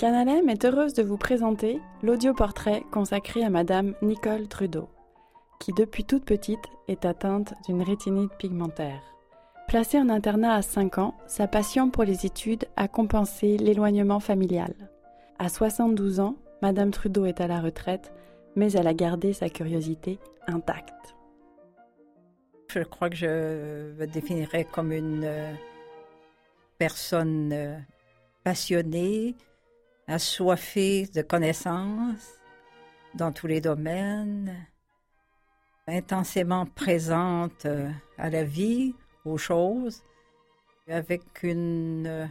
Canalem est heureuse de vous présenter l'audioportrait consacré à Madame Nicole Trudeau, qui depuis toute petite est atteinte d'une rétinite pigmentaire. Placée en internat à 5 ans, sa passion pour les études a compensé l'éloignement familial. À 72 ans, Madame Trudeau est à la retraite, mais elle a gardé sa curiosité intacte. Je crois que je me définirais comme une euh, personne euh, passionnée, assoiffée de connaissances dans tous les domaines, intensément présente euh, à la vie, aux choses, avec une euh,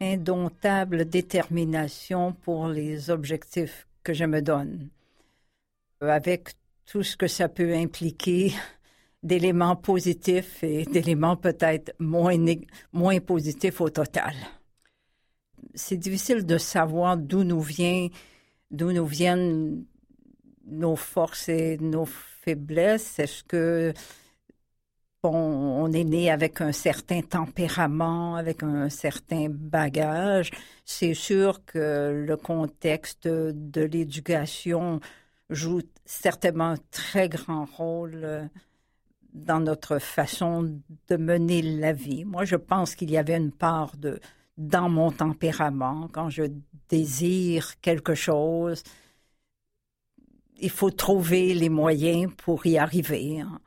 indomptable détermination pour les objectifs que je me donne, avec tout ce que ça peut impliquer d'éléments positifs et d'éléments peut-être moins, moins positifs au total c'est difficile de savoir d'où nous viennent nos forces et nos faiblesses. Est-ce que bon, on est né avec un certain tempérament, avec un certain bagage? C'est sûr que le contexte de l'éducation joue certainement un très grand rôle euh, dans notre façon de mener la vie. Moi, je pense qu'il y avait une part de, dans mon tempérament, quand je désire quelque chose, il faut trouver les moyens pour y arriver. Hein.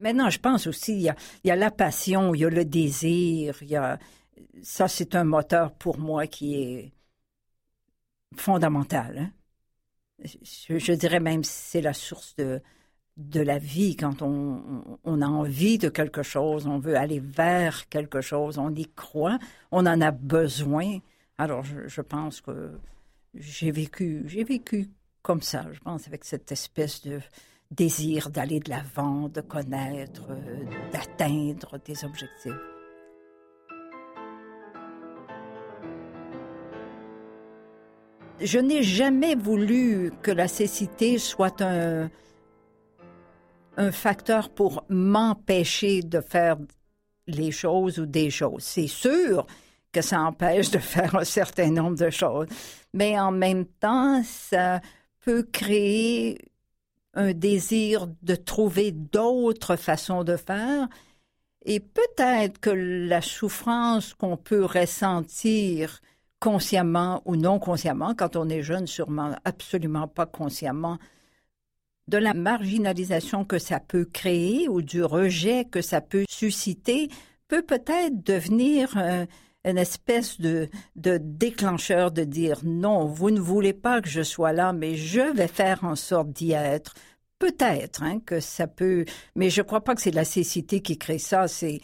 Maintenant, je pense aussi, il y, a, la passion, il y a le désir, ça c'est un moteur pour moi qui est fondamental. Hein. Je, je, dirais même c'est la source de, de la vie, quand on, a envie de quelque chose, on veut aller vers quelque chose, on y croit, on en a besoin. Alors, je, pense que j'ai vécu, j'ai vécu comme ça, je pense, avec cette espèce de désir d'aller de l'avant, de connaître, d'atteindre des objectifs. Je n'ai jamais voulu que la cécité soit un, un facteur pour m'empêcher de faire les choses ou des choses. C'est sûr que ça empêche de faire un certain nombre de choses, mais en même temps, ça peut créer un désir de trouver d'autres façons de faire. Et peut-être que la souffrance qu'on peut ressentir consciemment ou non consciemment, quand on est jeune, sûrement absolument pas consciemment, de la marginalisation que ça peut créer ou du rejet que ça peut susciter peut peut-être devenir euh, une espèce de, déclencheur de dire non, vous ne voulez pas que je sois là, mais je vais faire en sorte d'y être. Peut-être hein, que ça peut, mais je ne crois pas que c'est la cécité qui crée ça, c'est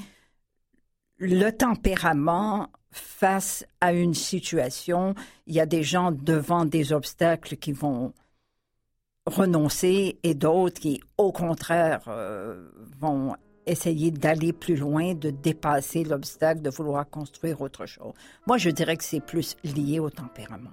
le tempérament face à une situation. Il y a des gens devant des obstacles qui vont renoncer et d'autres qui, au contraire, euh, vont essayer d'aller plus loin, de dépasser l'obstacle, de vouloir construire autre chose. Moi, je dirais que c'est plus lié au tempérament.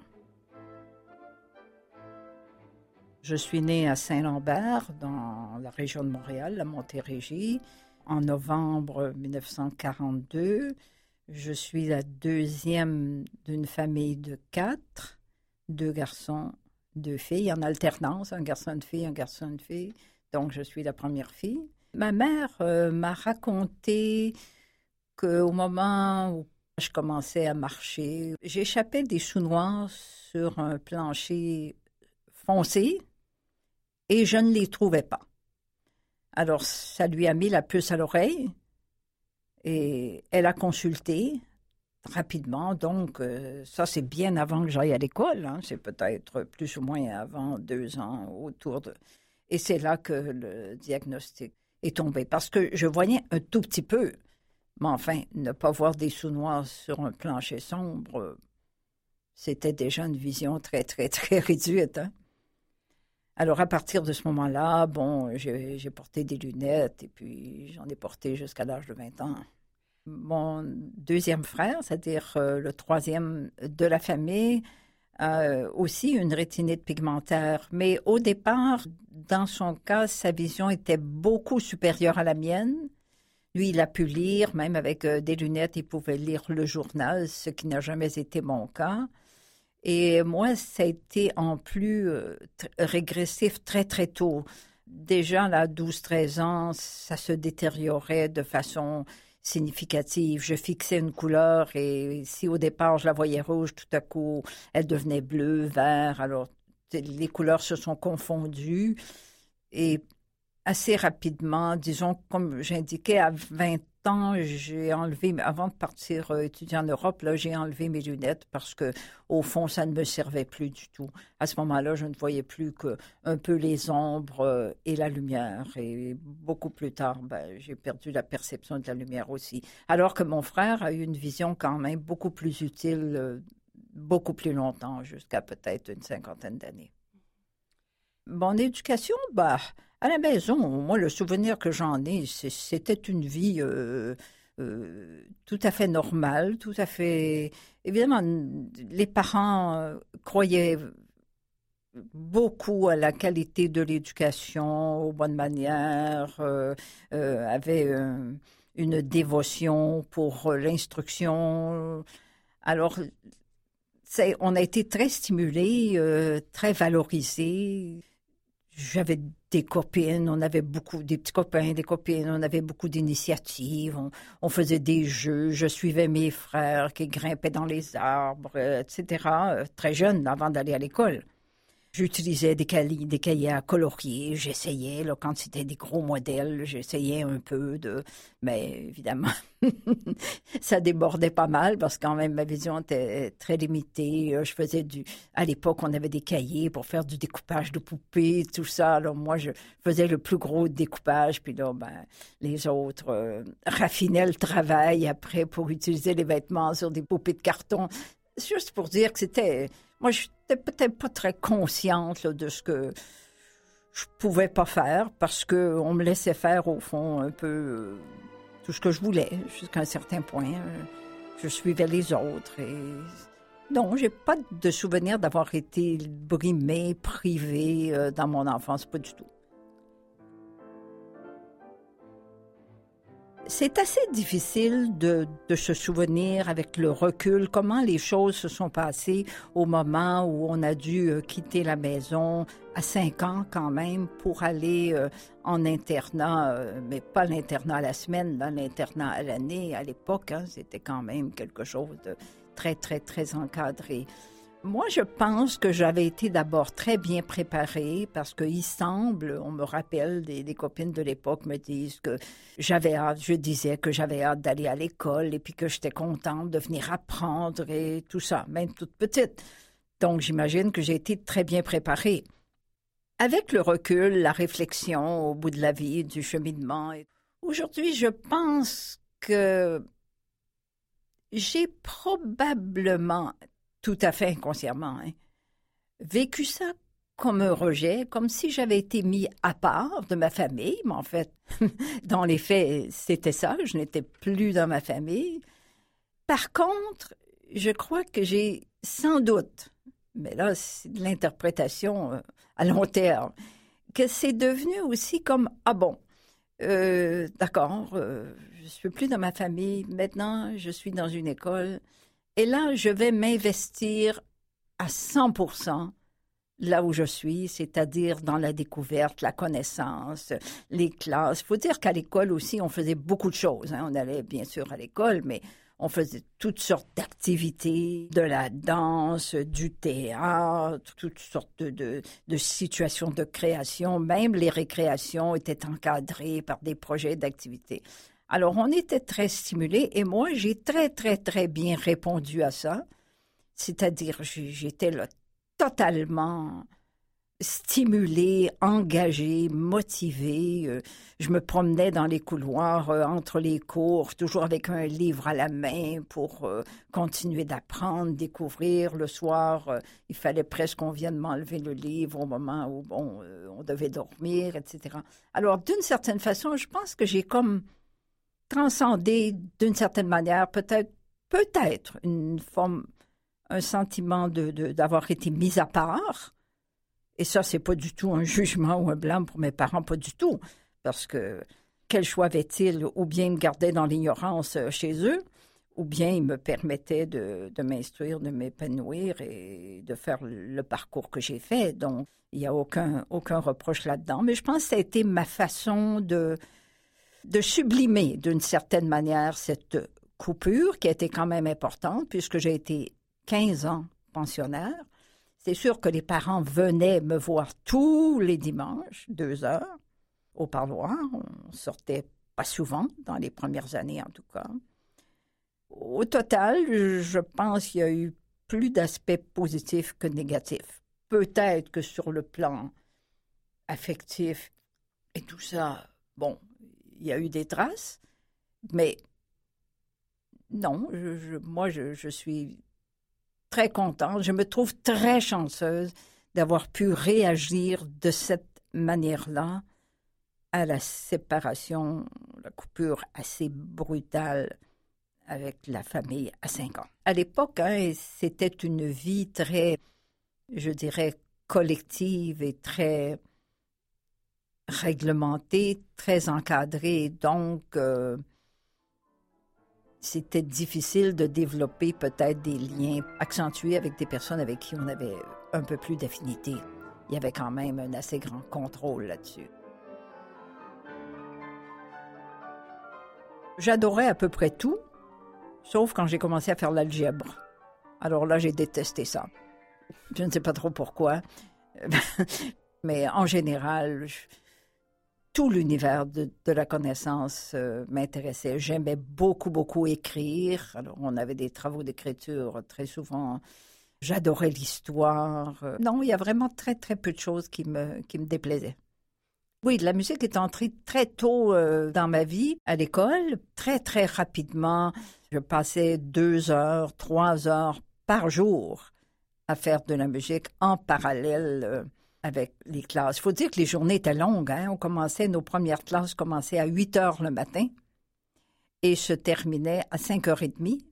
Je suis née à Saint-Lambert, dans la région de Montréal, la Montérégie, en novembre 1942. Je suis la deuxième d'une famille de quatre, deux garçons deux filles en alternance, un garçon, de fille, un garçon, de fille. Donc, je suis la première fille. Ma mère euh, m'a raconté qu'au moment où je commençais à marcher, j'échappais des choux noirs sur un plancher foncé et je ne les trouvais pas. Alors, ça lui a mis la puce à l'oreille et elle a consulté rapidement. Donc, euh, ça, c'est bien avant que j'aille à l'école. Hein. C'est peut-être plus ou moins avant deux ans, autour de. Et c'est là que le diagnostic est tombé. Parce que je voyais un tout petit peu. Mais enfin, ne pas voir des sous noirs sur un plancher sombre, c'était déjà une vision très, très, très réduite. Hein. Alors, à partir de ce moment-là, bon, j'ai porté des lunettes et puis j'en ai porté jusqu'à l'âge de 20 ans mon deuxième frère, c'est-à-dire euh, le troisième de la famille, a aussi une rétinite pigmentaire. Mais au départ, dans son cas, sa vision était beaucoup supérieure à la mienne. Lui, il a pu lire, même avec euh, des lunettes, il pouvait lire le journal, ce qui n'a jamais été mon cas. Et moi, ça a été en plus euh, régressif très, très tôt. Déjà, à 12-13 ans, ça se détériorait de façon significative. Je fixais une couleur et si au départ je la voyais rouge, tout à coup, elle devenait bleue, vert. Alors, les couleurs se sont confondues. Et assez rapidement, disons, comme j'indiquais, à 20 j'ai enlevé, avant de partir euh, étudier en Europe, j'ai enlevé mes lunettes parce que, au fond, ça ne me servait plus du tout. À ce moment-là, je ne voyais plus que un peu les ombres euh, et la lumière. Et beaucoup plus tard, ben, j'ai perdu la perception de la lumière aussi. Alors que mon frère a eu une vision quand même beaucoup plus utile, euh, beaucoup plus longtemps, jusqu'à peut-être une cinquantaine d'années. Mon éducation, bah, à la maison, moi, le souvenir que j'en ai, c'était une vie euh, euh, tout à fait normale, tout à fait. Évidemment, les parents euh, croyaient beaucoup à la qualité de l'éducation, aux bonnes manières, avaient une dévotion pour l'instruction. Alors, on a été très stimulés, très valorisés. J'avais des copines, on avait beaucoup, des petits copains, des copines, on avait beaucoup d'initiatives, on, faisait des jeux, je suivais mes frères qui grimpaient dans les arbres, etc., euh, très jeune, avant d'aller à l'école. J'utilisais des cahiers, à colorier. J'essayais, quand c'était des gros modèles, j'essayais un peu de. Mais évidemment, ça débordait pas mal parce que quand même ma vision était très limitée. Je faisais du. À l'époque, on avait des cahiers pour faire du découpage de poupées, tout ça. Alors moi, je faisais le plus gros découpage. Puis là, ben, les autres euh, raffinaient le travail après pour utiliser les vêtements sur des poupées de carton. Juste pour dire que c'était moi, je n'étais peut-être pas très consciente de ce que je pouvais pas faire parce qu'on me laissait faire, au fond, un peu euh, tout ce que je voulais jusqu'à un certain point. Euh, je suivais les autres et non, j'ai pas de souvenir d'avoir été brimée, privée euh, dans mon enfance, pas du tout. C'est assez difficile de, se souvenir avec le recul comment les choses se sont passées au moment où on a dû euh, quitter la maison à cinq ans quand même pour aller euh, en internat, euh, mais pas l'internat à la semaine, l'internat à l'année à l'époque. Hein, c'était quand même quelque chose de très, très, très encadré. Moi, je pense que j'avais été d'abord très bien préparée parce qu'il semble, on me rappelle, des, copines de l'époque me disent que j'avais hâte, je disais que j'avais hâte d'aller à l'école et puis que j'étais contente de venir apprendre et tout ça, même toute petite. Donc, j'imagine que j'ai été très bien préparée. Avec le recul, la réflexion au bout de la vie, du cheminement, aujourd'hui, je pense que j'ai probablement tout à fait inconsciemment, hein. vécu ça comme un rejet, comme si j'avais été mis à part de ma famille, mais en fait, dans les faits, c'était ça, je n'étais plus dans ma famille. Par contre, je crois que j'ai sans doute, mais là, c'est de l'interprétation euh, à long terme, que c'est devenu aussi comme, ah bon, euh, d'accord, euh, je suis plus dans ma famille, maintenant je suis dans une école, et là, je vais m'investir à 100% là où je suis, c'est-à-dire dans la découverte, la connaissance, les classes. Il faut dire qu'à l'école aussi, on faisait beaucoup de choses. Hein. On allait bien sûr à l'école, mais on faisait toutes sortes d'activités, de la danse, du théâtre, toutes sortes de, de, situations de création. Même les récréations étaient encadrées par des projets d'activité. Alors, on était très stimulés et moi, j'ai très, très, très bien répondu à ça. C'est-à-dire, j'étais là totalement stimulée, engagée, motivée. Euh, je me promenais dans les couloirs euh, entre les cours, toujours avec un livre à la main pour euh, continuer d'apprendre, découvrir. Le soir, il fallait presque qu'on vienne m'enlever le livre au moment où bon, on devait dormir, etc. Alors, d'une certaine façon, je pense que j'ai comme transcender d'une certaine manière, peut-être peut-être une forme, un sentiment de, d'avoir été mis à part. Et ça, c'est pas du tout un jugement ou un blâme pour mes parents, pas du tout. Parce que quel choix avait-il? Ou bien ils me gardaient dans l'ignorance euh, chez eux, ou bien ils me permettaient de, de m'instruire, de m'épanouir et de faire le parcours que j'ai fait. Donc, il n'y a aucun, aucun reproche là-dedans. Mais je pense que ça a été ma façon de, de sublimer d'une certaine manière cette coupure qui a été quand même importante puisque j'ai été 15 ans pensionnaire. C'est sûr que les parents venaient me voir tous les dimanches, deux heures, au parloir. On sortait pas souvent, dans les premières années en tout cas. Au total, je pense qu'il y a eu plus d'aspects positifs que négatifs. Peut-être que sur le plan affectif et tout ça, bon, y a eu des traces, mais non, moi, je, suis très contente. Je me trouve très chanceuse d'avoir pu réagir de cette manière-là à la séparation, la coupure assez brutale avec la famille à cinq ans. À l'époque, hein, c'était une vie très, je dirais, collective et très réglementée, très encadrée. Donc, euh, c'était difficile de développer peut-être des liens accentués avec des personnes avec qui on avait un peu plus d'affinité. Il y avait quand même un assez grand contrôle là-dessus. J'adorais à peu près tout, sauf quand j'ai commencé à faire l'algèbre. Alors là, j'ai détesté ça. Je ne sais pas trop pourquoi, mais en général, tout l'univers de, la connaissance euh, m'intéressait. J'aimais beaucoup, beaucoup écrire. On avait des travaux d'écriture très souvent. J'adorais l'histoire. Non, il y a vraiment très, très peu de choses qui me, qui me déplaisaient. Oui, la musique est entrée très tôt euh, dans ma vie à l'école. Très, très rapidement, je passais deux heures, trois heures par jour à faire de la musique en parallèle euh, avec les classes. Il faut dire que les journées étaient longues. Hein. On commençait, nos premières classes commençaient à 8 heures le matin et se terminaient à 5 heures et demie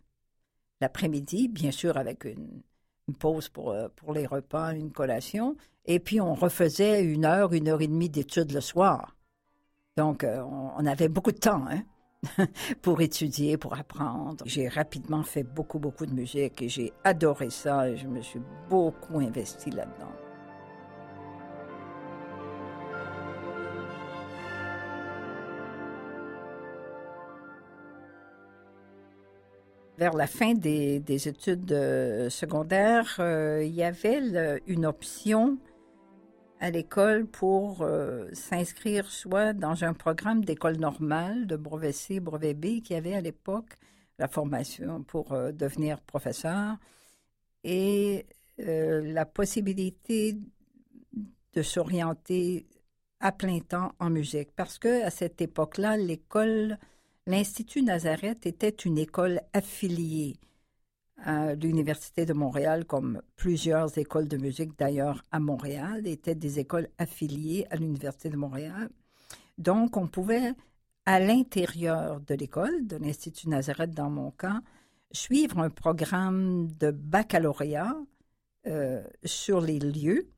l'après-midi, bien sûr avec une, pause pour, euh, pour les repas, une collation. Et puis on refaisait une heure, une heure et demie d'études le soir. Donc euh, on, avait beaucoup de temps hein, pour étudier, pour apprendre. J'ai rapidement fait beaucoup, beaucoup de musique et j'ai adoré ça et je me suis beaucoup investi là-dedans. Vers la fin des, études euh, secondaires, euh, il y avait une option à l'école pour euh, s'inscrire soit dans un programme d'école normale de brevet C, brevet B, qui avait à l'époque la formation pour devenir professeur, et la possibilité de s'orienter à plein temps en musique. Parce que à cette époque-là, l'école L'Institut Nazareth était une école affiliée à l'Université de Montréal, comme plusieurs écoles de musique d'ailleurs à Montréal, étaient des écoles affiliées à l'Université de Montréal. Donc, on pouvait, à l'intérieur de l'école, de l'Institut Nazareth dans mon cas, suivre un programme de baccalauréat euh, sur les lieux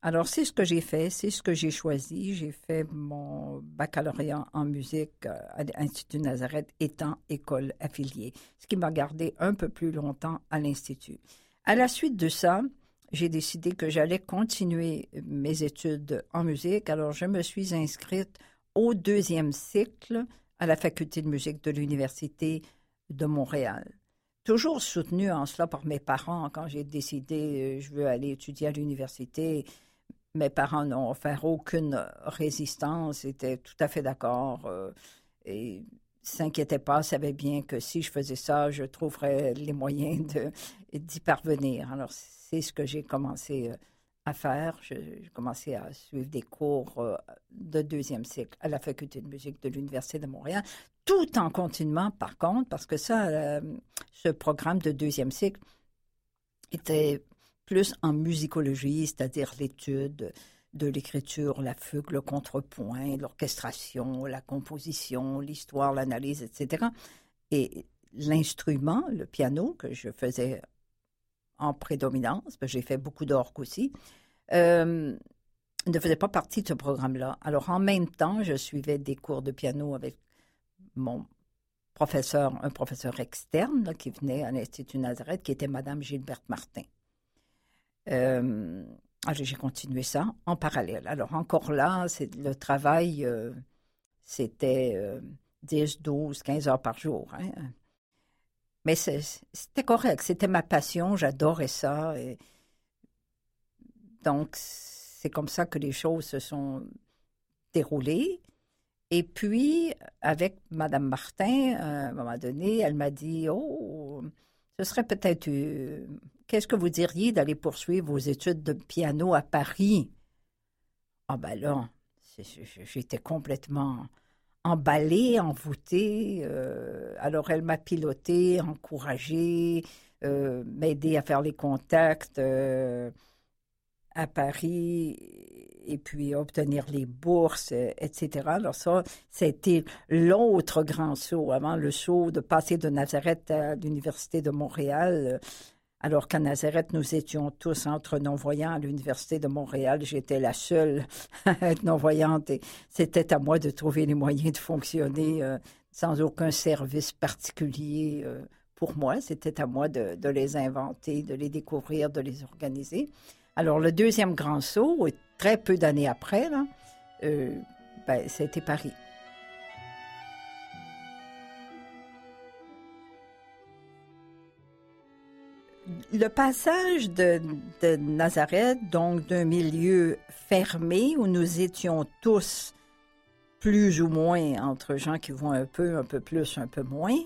alors, c'est ce que j'ai fait, c'est ce que j'ai choisi. J'ai fait mon baccalauréat en musique euh, à l'Institut Nazareth étant école affiliée, ce qui m'a gardé un peu plus longtemps à l'Institut. À la suite de ça, j'ai décidé que j'allais continuer mes études en musique. Alors, je me suis inscrite au deuxième cycle à la faculté de musique de l'Université de Montréal toujours soutenue en cela par mes parents quand j'ai décidé euh, je veux aller étudier à l'université mes parents n'ont offert aucune résistance, étaient tout à fait d'accord euh, et s'inquiétaient pas, savaient bien que si je faisais ça, je trouverais les moyens d'y parvenir. Alors, c'est ce que j'ai commencé euh, à faire. J'ai commencé à suivre des cours euh, de deuxième cycle à la faculté de musique de l'Université de Montréal, tout en continuant, par contre, parce que ça, ce programme de deuxième cycle était plus en musicologie, c'est-à-dire l'étude de l'écriture, la fugue, le contrepoint, l'orchestration, la composition, l'histoire, l'analyse, etc. Et l'instrument, le piano, que je faisais en prédominance, j'ai fait beaucoup d'orgue aussi, euh, ne faisait pas partie de ce programme-là. Alors, en même temps, je suivais des cours de piano avec mon professeur, un professeur externe qui venait à l'Institut Nazareth, qui était Madame Gilberte Martin. Euh, j'ai continué ça en parallèle. Alors, encore là, c'est le travail, euh, c'était 10, 12, 15 heures par jour. Hein. Mais c'était correct, c'était ma passion, j'adorais ça. Donc, c'est comme ça que les choses se sont déroulées. Et puis, avec Madame Martin, à un moment donné, elle m'a dit Oh, ce serait peut-être. Euh, qu'est-ce que vous diriez d'aller poursuivre vos études de piano à Paris? Ah, ben là, j'étais complètement emballée, envoûtée. Euh, alors, elle m'a piloté, encouragée, euh, m'aider à faire les contacts à Paris et puis obtenir les bourses, etc. Alors ça, c'était l'autre grand saut avant le saut de passer de Nazareth à l'Université de Montréal. Alors qu'à Nazareth, nous étions tous entre non-voyants à l'Université de Montréal. J'étais la seule à être non-voyante et c'était à moi de trouver les moyens de fonctionner euh, sans aucun service particulier euh, pour moi. C'était à moi de, les inventer, de les découvrir, de les organiser. Alors, le deuxième grand saut, très peu d'années après, là, euh, ben, c'était Paris. Le passage de, Nazareth, donc d'un milieu fermé où nous étions tous plus ou moins entre gens qui vont un peu, un peu plus, un peu moins,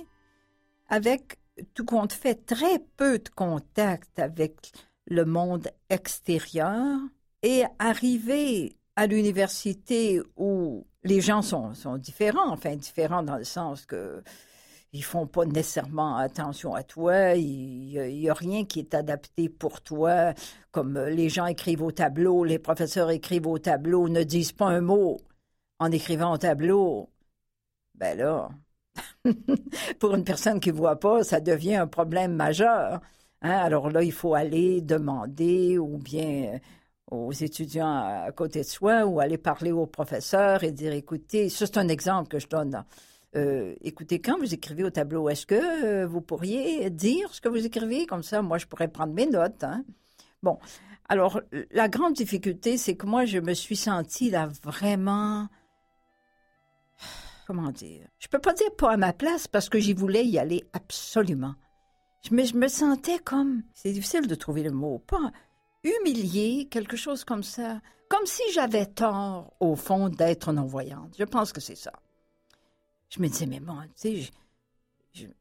avec tout compte fait très peu de contact avec le monde extérieur et arriver à l'université où les gens sont, différents, enfin différents dans le sens que ils font pas nécessairement attention à toi, il n'y a, rien qui est adapté pour toi, comme les gens écrivent au tableau, les professeurs écrivent au tableau, ne disent pas un mot en écrivant au tableau. Ben là, pour une personne qui voit pas, ça devient un problème majeur. Hein, alors là, il faut aller demander ou bien euh, aux étudiants à côté de soi ou aller parler au professeur et dire, écoutez, c'est un exemple que je donne. Euh, écoutez, quand vous écrivez au tableau, est-ce que euh, vous pourriez dire ce que vous écrivez? Comme ça, moi, je pourrais prendre mes notes. Hein. Bon, alors, la grande difficulté, c'est que moi, je me suis sentie là vraiment... Comment dire? Je peux pas dire pas à ma place parce que j'y voulais y aller absolument. Mais je me sentais comme, c'est difficile de trouver le mot, pas humilié, quelque chose comme ça, comme si j'avais tort, au fond, d'être non-voyante. Je pense que c'est ça. Je me disais, mais bon, tu sais,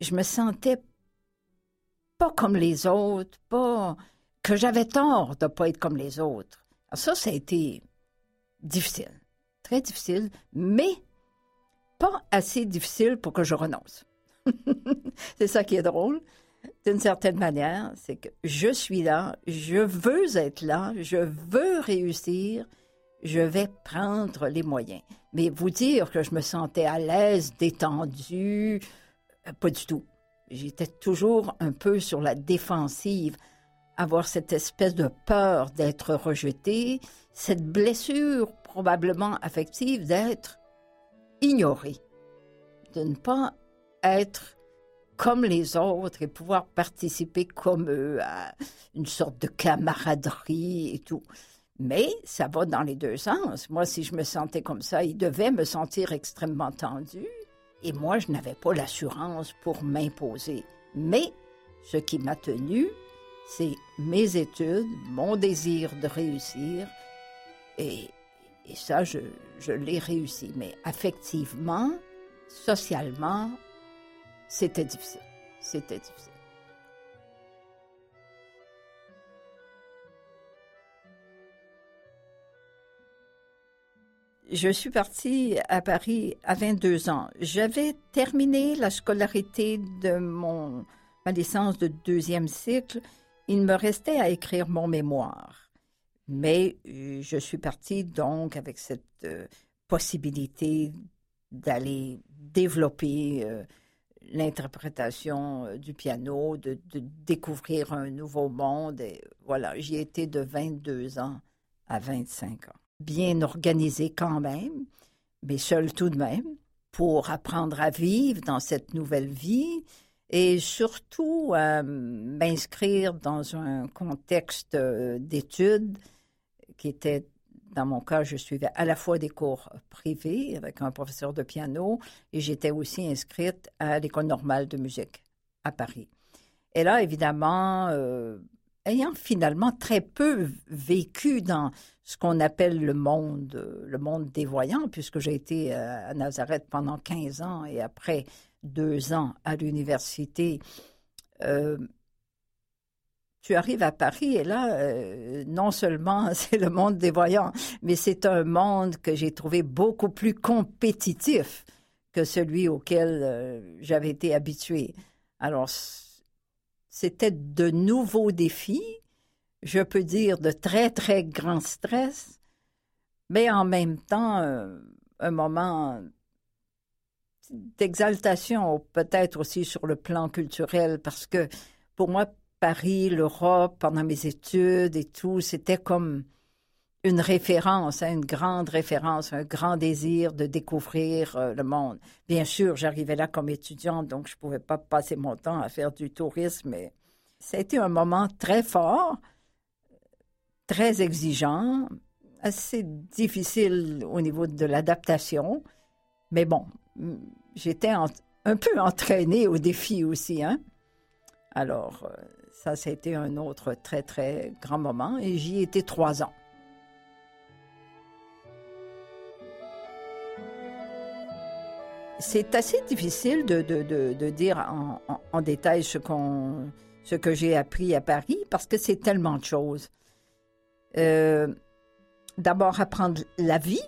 je, me sentais pas comme les autres, pas que j'avais tort de ne pas être comme les autres. Alors ça, ça a été difficile, très difficile, mais pas assez difficile pour que je renonce. c'est ça qui est drôle d'une certaine manière, c'est que je suis là, je veux être là, je veux réussir, je vais prendre les moyens. Mais vous dire que je me sentais à l'aise, détendue, euh, pas du tout. J'étais toujours un peu sur la défensive, avoir cette espèce de peur d'être rejetée, cette blessure probablement affective d'être ignorée, de ne pas être comme les autres et pouvoir participer comme eux à une sorte de camaraderie et tout. Mais ça va dans les deux sens. Moi, si je me sentais comme ça, il devait me sentir extrêmement tendu. Et moi, je n'avais pas l'assurance pour m'imposer. Mais ce qui m'a tenu, c'est mes études, mon désir de réussir. Et, ça, je, je l'ai réussi. Mais affectivement, socialement, c'était difficile. C'était difficile. Je suis partie à Paris à 22 ans. J'avais terminé la scolarité de mon, ma licence de deuxième cycle. Il me restait à écrire mon mémoire. Mais euh, je suis partie donc avec cette euh, possibilité d'aller développer euh, l'interprétation du piano, de, découvrir un nouveau monde. Et voilà, j'y étais de 22 ans à 25 ans. Bien organisé quand même, mais seul tout de même, pour apprendre à vivre dans cette nouvelle vie et surtout à m'inscrire dans un contexte euh, d'études qui était, dans mon cas, je suivais à la fois des cours privés avec un professeur de piano et j'étais aussi inscrite à l'école normale de musique à Paris. Et là, évidemment, euh, ayant finalement très peu vécu dans ce qu'on appelle le monde, le monde des voyants, puisque j'ai été euh, à Nazareth pendant 15 ans et après deux ans à l'université, euh, tu arrives à Paris et là, euh, non seulement c'est le monde des voyants, mais c'est un monde que j'ai trouvé beaucoup plus compétitif que celui auquel j'avais été habitué. Alors, c'était de nouveaux défis, je peux dire de très, très grands stress, mais en même temps, euh, un moment d'exaltation, peut-être aussi sur le plan culturel, parce que pour moi, Paris, l'Europe, pendant mes études et tout, c'était comme une référence, hein, une grande référence, un grand désir de découvrir euh, le monde. Bien sûr, j'arrivais là comme étudiante, donc je ne pouvais pas passer mon temps à faire du tourisme. Mais ça a été un moment très fort, très exigeant, assez difficile au niveau de l'adaptation. Mais bon, j'étais un peu entraînée au défi aussi. Hein? Alors, euh, ça, ça a été un autre très, très grand moment et j'y étais trois ans. C'est assez difficile de, de, dire en, détail ce, qu'on, ce que j'ai appris à Paris parce que c'est tellement de choses. Euh, d'abord, apprendre la vie,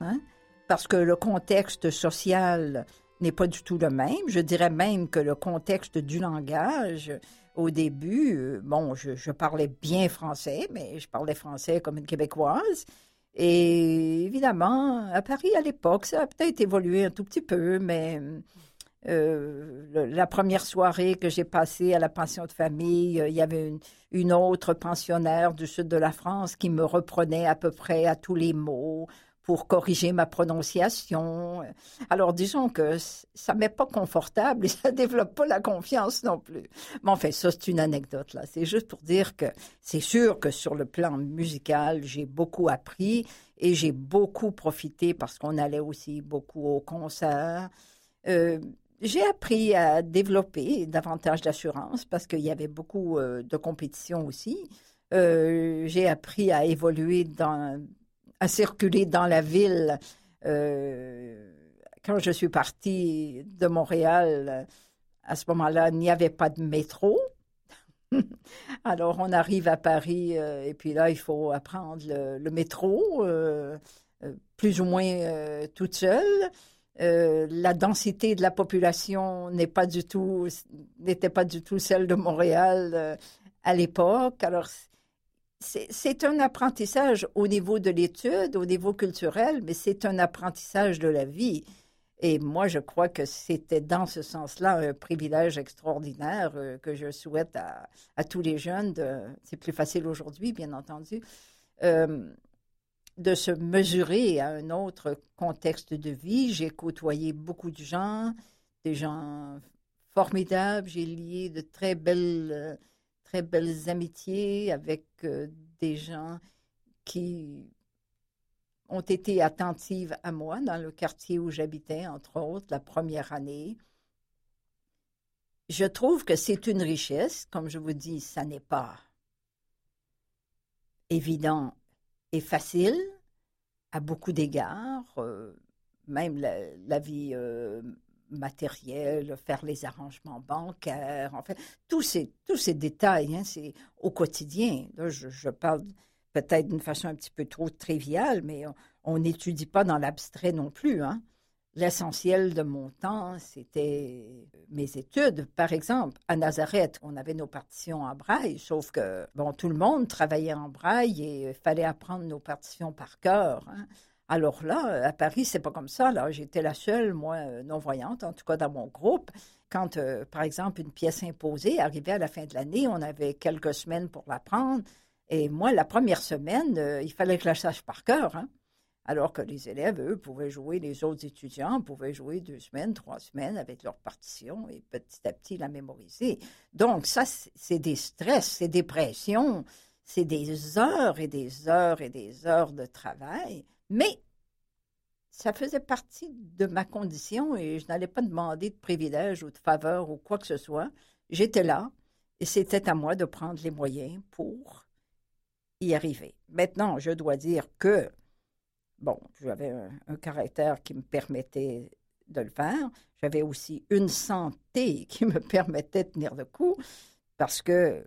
hein, parce que le contexte social n'est pas du tout le même. Je dirais même que le contexte du langage, au début, euh, bon, je parlais bien français, mais je parlais français comme une Québécoise. Et évidemment, à Paris, à l'époque, ça a peut-être évolué un tout petit peu, mais euh, la première soirée que j'ai passée à la pension de famille, euh, il y avait une, autre pensionnaire du sud de la France qui me reprenait à peu près à tous les mots pour corriger ma prononciation. Alors, disons que ça m'est pas confortable et ça développe pas la confiance non plus. Mais enfin, ça, c'est une anecdote, là. C'est juste pour dire que c'est sûr que sur le plan musical, j'ai beaucoup appris et j'ai beaucoup profité parce qu'on allait aussi beaucoup au concert. Euh, j'ai appris à développer davantage d'assurance parce qu'il y avait beaucoup euh, de compétition aussi. Euh, j'ai appris à évoluer dans à circuler dans la ville. Euh, quand je suis partie de Montréal, à ce moment-là, il n'y avait pas de métro. Alors, on arrive à Paris euh, et puis là, il faut apprendre le, métro, euh, plus ou moins toute seule. la densité de la population n'est pas du tout n'était pas du tout celle de Montréal à l'époque. Alors, c'est un apprentissage au niveau de l'étude, au niveau culturel, mais c'est un apprentissage de la vie. Et moi, je crois que c'était dans ce sens-là un privilège extraordinaire euh, que je souhaite à, tous les jeunes. C'est plus facile aujourd'hui, bien entendu, euh, de se mesurer à un autre contexte de vie. J'ai côtoyé beaucoup de gens, des gens formidables. J'ai lié de très belles euh, très belles amitiés avec euh, des gens qui ont été attentives à moi dans le quartier où j'habitais, entre autres, la première année. Je trouve que c'est une richesse. Comme je vous dis, ça n'est pas évident et facile à beaucoup d'égards. Euh, même la, vie euh, matériel, faire les arrangements bancaires, en fait, tous ces, tous ces détails, hein, c'est au quotidien. je, parle peut-être d'une façon un petit peu trop triviale, mais on n'étudie pas dans l'abstrait non plus. Hein. L'essentiel de mon temps, c'était mes études. Par exemple, à Nazareth, on avait nos partitions en braille, sauf que, bon, tout le monde travaillait en braille et il fallait apprendre nos partitions par cœur. Hein. Alors là, à Paris, c'est pas comme ça. Là, j'étais la seule, moi, euh, non-voyante, en tout cas dans mon groupe. Quand, euh, par exemple, une pièce imposée arrivait à la fin de l'année, on avait quelques semaines pour l'apprendre. Et moi, la première semaine, euh, il fallait que je la sache par cœur. Hein. Alors que les élèves, eux, pouvaient jouer, les autres étudiants pouvaient jouer deux semaines, trois semaines avec leur partition et petit à petit la mémoriser. Donc, ça, c'est des stress, c'est des pressions, c'est des heures et des heures et des heures de travail. Mais ça faisait partie de ma condition et je n'allais pas demander de privilèges ou de faveurs ou quoi que ce soit. J'étais là et c'était à moi de prendre les moyens pour y arriver. Maintenant, je dois dire que, bon, j'avais un, caractère qui me permettait de le faire. J'avais aussi une santé qui me permettait de tenir le coup parce que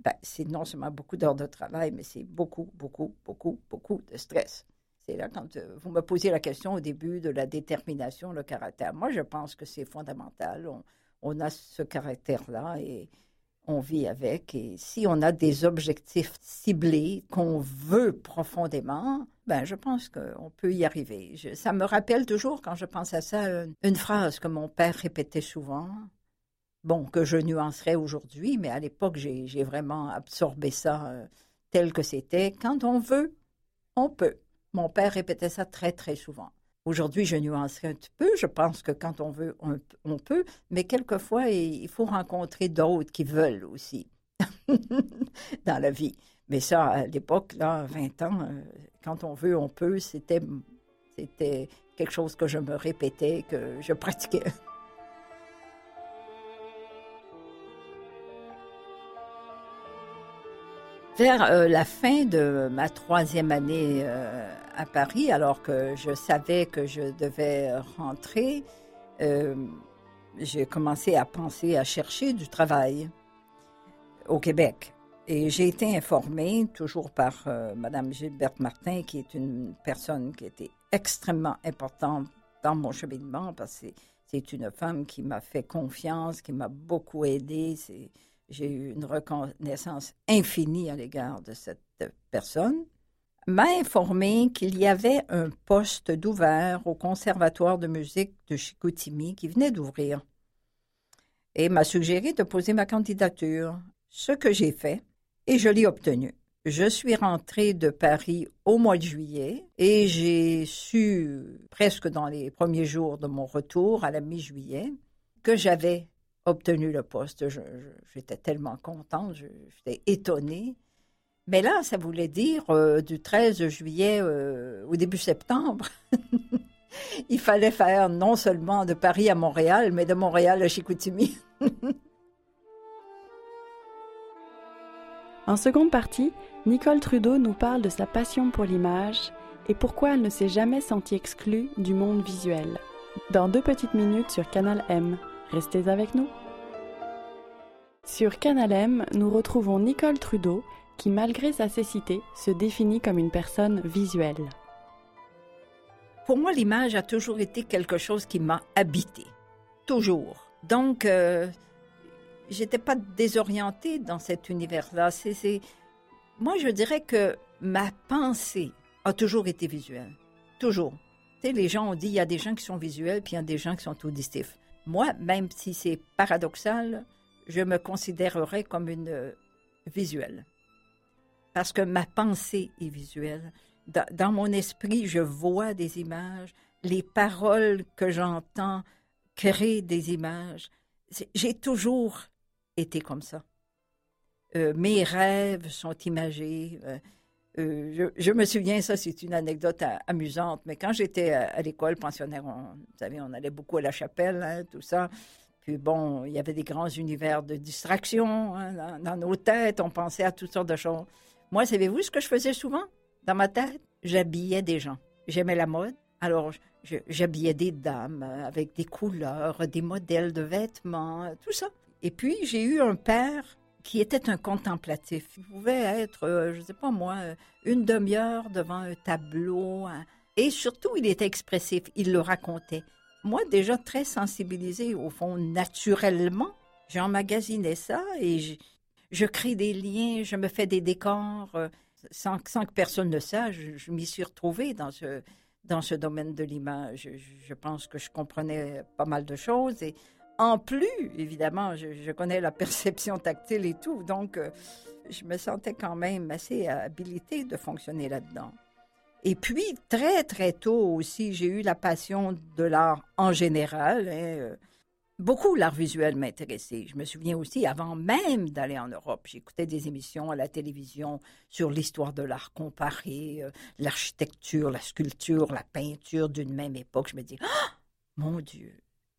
ben, c'est non seulement beaucoup d'heures de travail, mais c'est beaucoup, beaucoup, beaucoup, beaucoup de stress. C'est là quand euh, vous me posiez la question au début de la détermination, le caractère. Moi, je pense que c'est fondamental. On, a ce caractère-là et on vit avec. Et si on a des objectifs ciblés qu'on veut profondément, ben, je pense qu'on peut y arriver. ça me rappelle toujours, quand je pense à ça, une, phrase que mon père répétait souvent. Bon, que je nuancerais aujourd'hui, mais à l'époque, j'ai vraiment absorbé ça euh, tel que c'était. Quand on veut, on peut. Mon père répétait ça très, très souvent. Aujourd'hui, je nuancerai un petit peu. Je pense que quand on veut, on, peut, mais quelquefois, il faut rencontrer d'autres qui veulent aussi dans la vie. Mais ça, à l'époque, là, 20 ans, euh, quand on veut, on peut, c'était, c'était quelque chose que je me répétais, que je pratiquais. Vers euh, la fin de ma troisième année euh, à Paris, alors que je savais que je devais rentrer, euh, j'ai commencé à penser à chercher du travail au Québec. Et j'ai été informée, toujours par Madame Gilberte Martin, qui est une personne qui était extrêmement importante dans mon cheminement, parce que c'est une femme qui m'a fait confiance, qui m'a beaucoup aidée. J'ai eu une reconnaissance infinie à l'égard de cette personne, m'a informé qu'il y avait un poste d'ouvert au Conservatoire de musique de Chicoutimi qui venait d'ouvrir et m'a suggéré de poser ma candidature, ce que j'ai fait et je l'ai obtenu. Je suis rentrée de Paris au mois de juillet et j'ai su presque dans les premiers jours de mon retour à la mi-juillet que j'avais obtenu le poste. J'étais tellement contente, j'étais étonnée. Mais là, ça voulait dire euh, du 13 juillet euh, au début septembre. Il fallait faire non seulement de Paris à Montréal, mais de Montréal à Chicoutimi. en seconde partie, Nicole Trudeau nous parle de sa passion pour l'image et pourquoi elle ne s'est jamais sentie exclue du monde visuel. Dans deux petites minutes sur Canal M. Restez avec nous. Sur Canal M, nous retrouvons Nicole Trudeau, qui malgré sa cécité se définit comme une personne visuelle. Pour moi, l'image a toujours été quelque chose qui m'a habité. Toujours. Donc, euh, j'étais pas désorientée dans cet univers-là. C'est, Moi, je dirais que ma pensée a toujours été visuelle. Toujours. Tu sais, les gens ont dit, il y a des gens qui sont visuels, puis il y a des gens qui sont auditifs. Moi, même si c'est paradoxal, je me considérerais comme une euh, visuelle. Parce que ma pensée est visuelle. Dans, mon esprit, je vois des images. Les paroles que j'entends créent des images. J'ai toujours été comme ça. Euh, mes rêves sont imagés. Euh, je, me souviens, ça c'est une anecdote amusante, mais quand j'étais à, l'école pensionnaire, on, vous savez, on allait beaucoup à la chapelle, hein, tout ça. Puis bon, il y avait des grands univers de distraction hein, dans, nos têtes, on pensait à toutes sortes de choses. Moi, savez-vous ce que je faisais souvent? Dans ma tête? J'habillais des gens. J'aimais la mode, alors j'habillais des dames avec des couleurs, des modèles de vêtements, tout ça. Et puis, j'ai eu un père qui était un contemplatif. Il pouvait être, euh, je ne sais pas moi, euh, une demi-heure devant un tableau. Hein. Et surtout, il était expressif. Il le racontait. Moi, déjà très sensibilisée, au fond, naturellement, j'emmagasinais ça et je, je, crée des liens, je me fais des décors. Euh, sans, que personne ne sache, je, m'y suis retrouvée dans ce, dans ce domaine de l'image. Je, je, pense que je comprenais pas mal de choses et En plus, évidemment, je, connais la perception tactile et tout, donc euh, je me sentais quand même assez habilitée de fonctionner là-dedans. Et puis, très, très tôt aussi, j'ai eu la passion de l'art en général. Hein, euh, beaucoup l'art visuel m'intéressait. Je me souviens aussi, avant même d'aller en Europe, j'écoutais des émissions à la télévision sur l'histoire de l'art comparé, euh, l'architecture, la sculpture, la peinture d'une même époque. Je me dis, ah, mon Dieu,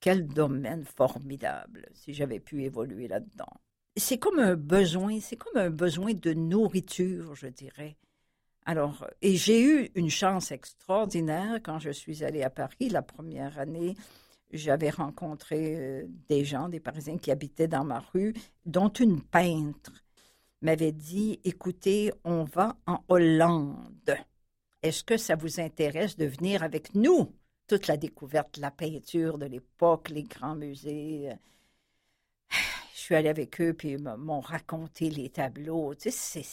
quel domaine formidable si j'avais pu évoluer là-dedans. C'est comme un besoin, c'est comme un besoin de nourriture, je dirais. Alors, et j'ai eu une chance extraordinaire quand je suis allée à Paris la première année. J'avais rencontré euh, des gens, des Parisiens qui habitaient dans ma rue, dont une peintre m'avait dit Écoutez, on va en Hollande. Est-ce que ça vous intéresse de venir avec nous Toute la découverte, la peinture de l'époque, les grands musées. Je suis allée avec eux, puis ils m'ont raconté les tableaux. Tu sais,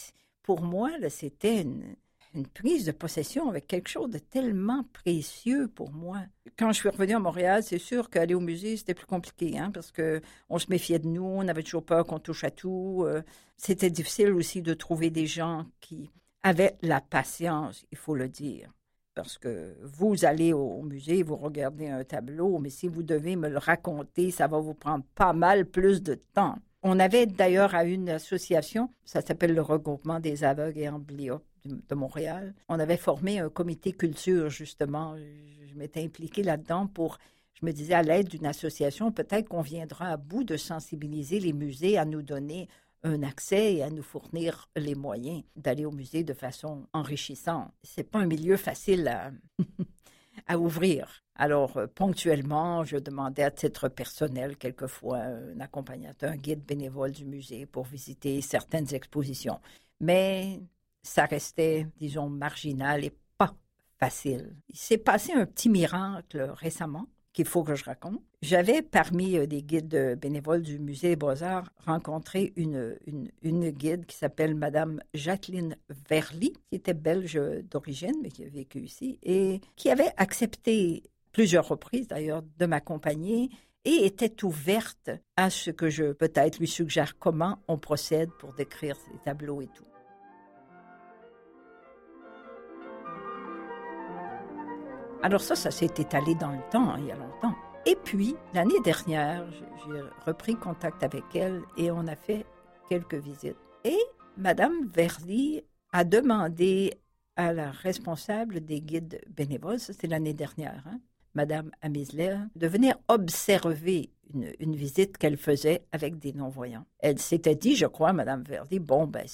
pour moi, c'était une, une prise de possession avec quelque chose de tellement précieux pour moi. Quand je suis revenue à Montréal, c'est sûr qu'aller au musée, c'était plus compliqué, hein, parce que on se méfiait de nous, on avait toujours peur qu'on touche à tout. Euh, c'était difficile aussi de trouver des gens qui avaient la patience, il faut le dire. Parce que vous allez au musée, vous regardez un tableau, mais si vous devez me le raconter, ça va vous prendre pas mal plus de temps. On avait d'ailleurs à une association, ça s'appelle le regroupement des aveugles et amblyopes de Montréal. On avait formé un comité culture, justement. Je, m'étais impliquée là-dedans pour, je me disais, à l'aide d'une association, peut-être qu'on viendra à bout de sensibiliser les musées à nous donner un accès et à nous fournir les moyens d'aller au musée de façon enrichissante. C'est pas un milieu facile à, à ouvrir. Alors, euh, ponctuellement, je demandais à titre personnel, quelquefois, un accompagnateur, un guide bénévole du musée pour visiter certaines expositions. Mais ça restait, disons, marginal et pas facile. Il s'est passé un petit miracle récemment qu'il faut que je raconte. J'avais, parmi euh, des guides bénévoles du Musée des Beaux-Arts, rencontré une, une, une guide qui s'appelle Madame Jacqueline Verly, qui était belge d'origine, mais qui a vécu ici, et qui avait accepté plusieurs reprises d'ailleurs de m'accompagner et était ouverte à ce que je peut-être lui suggère comment on procède pour décrire ces tableaux et tout. Alors ça, ça s'est étalé dans le temps, hein, il y a longtemps. Et puis, l'année dernière, j'ai repris contact avec elle et on a fait quelques visites. Et Madame Verdi a demandé à la responsable des guides bénévoles, c'était l'année dernière, hein, Madame Amisler, de venir observer une, visite qu'elle faisait avec des non-voyants. Elle s'était dit, je crois, Madame Verdi, bon, ben,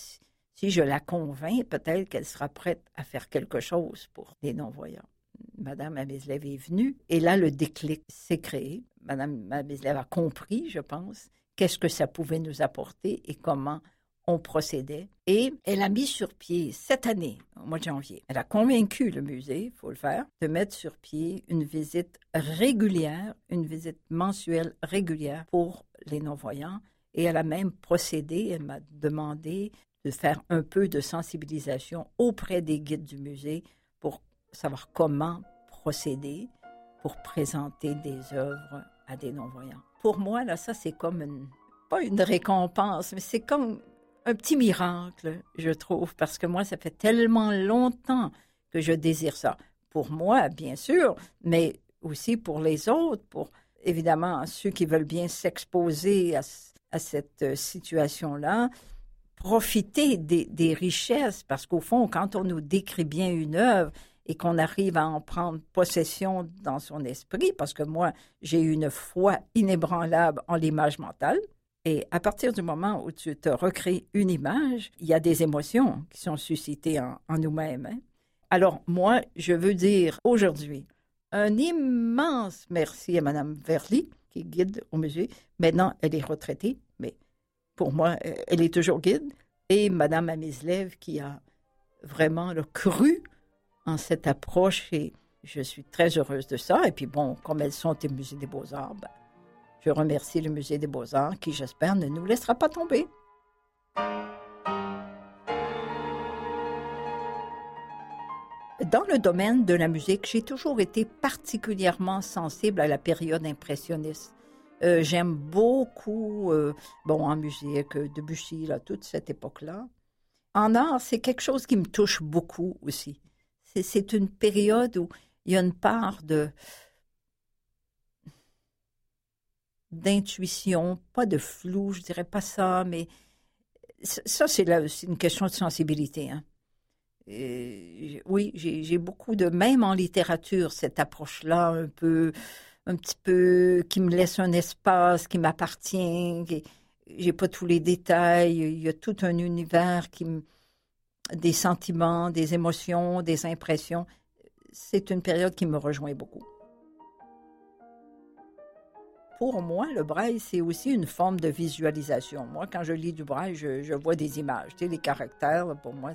si je la convainc, peut-être qu'elle sera prête à faire quelque chose pour les non-voyants. Madame Amislev est venue et là, le déclic s'est créé. Madame Amislev a compris, je pense, qu'est-ce que ça pouvait nous apporter et comment on procédait. Et elle a mis sur pied cette année, au mois de janvier, elle a convaincu le musée, il faut le faire, de mettre sur pied une visite régulière, une visite mensuelle régulière pour les non-voyants. Et elle a même procédé, elle m'a demandé de faire un peu de sensibilisation auprès des guides du musée savoir comment procéder pour présenter des œuvres à des non-voyants. Pour moi, là, ça, c'est comme une, pas une récompense, mais c'est comme un petit miracle, je trouve, parce que moi, ça fait tellement longtemps que je désire ça. Pour moi, bien sûr, mais aussi pour les autres, pour évidemment ceux qui veulent bien s'exposer à, cette situation-là, profiter des richesses, parce qu'au fond, quand on nous décrit bien une œuvre, et qu'on arrive à en prendre possession dans son esprit, parce que moi, j'ai une foi inébranlable en l'image mentale. Et à partir du moment où tu te recrées une image, il y a des émotions qui sont suscitées en, nous-mêmes. Hein. Alors, moi, je veux dire aujourd'hui un immense merci à Mme Verly, qui guide au musée. Maintenant, elle est retraitée, mais pour moi, elle est toujours guide. Et Mme Amislev, qui a vraiment le cru cette approche et je suis très heureuse de ça. Et puis bon, comme elles sont au Musée des Beaux-Arts, ben, je remercie le Musée des Beaux-Arts qui, j'espère, ne nous laissera pas tomber. Dans le domaine de la musique, j'ai toujours été particulièrement sensible à la période impressionniste. Euh, j'aime beaucoup, euh, bon, en musique, Debussy, là, toute cette époque-là. En art, c'est quelque chose qui me touche beaucoup aussi. C'est une période où il y a une part de d'intuition, pas de flou, je dirais pas ça, mais ça, c'est une question de sensibilité. Hein. oui, j'ai beaucoup de, même en littérature, cette approche-là un peu, un petit peu, qui me laisse un espace qui m'appartient. J'ai pas tous les détails. Il y a tout un univers qui me, des sentiments, des émotions, des impressions. C'est une période qui me rejoint beaucoup pour moi, le braille, c'est aussi une forme de visualisation. Moi, quand je lis du braille, je, vois des images. Tu les caractères, pour moi,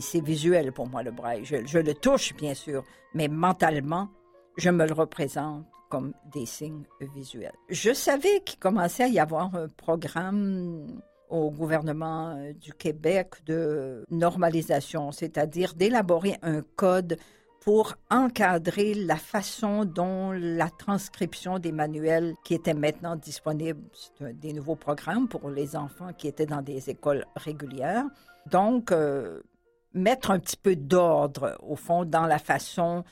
c'est visuel pour moi, le braille. Je, le touche, bien sûr, mais mentalement, je me le représente comme des signes visuels. Je savais qu'il commençait à y avoir un programme au gouvernement du Québec de normalisation, c'est-à-dire d'élaborer un code pour encadrer la façon dont la transcription des manuels qui étaient maintenant disponibles, des nouveaux programmes pour les enfants qui étaient dans des écoles régulières. Donc, euh, mettre un petit peu d'ordre, au fond, dans la façon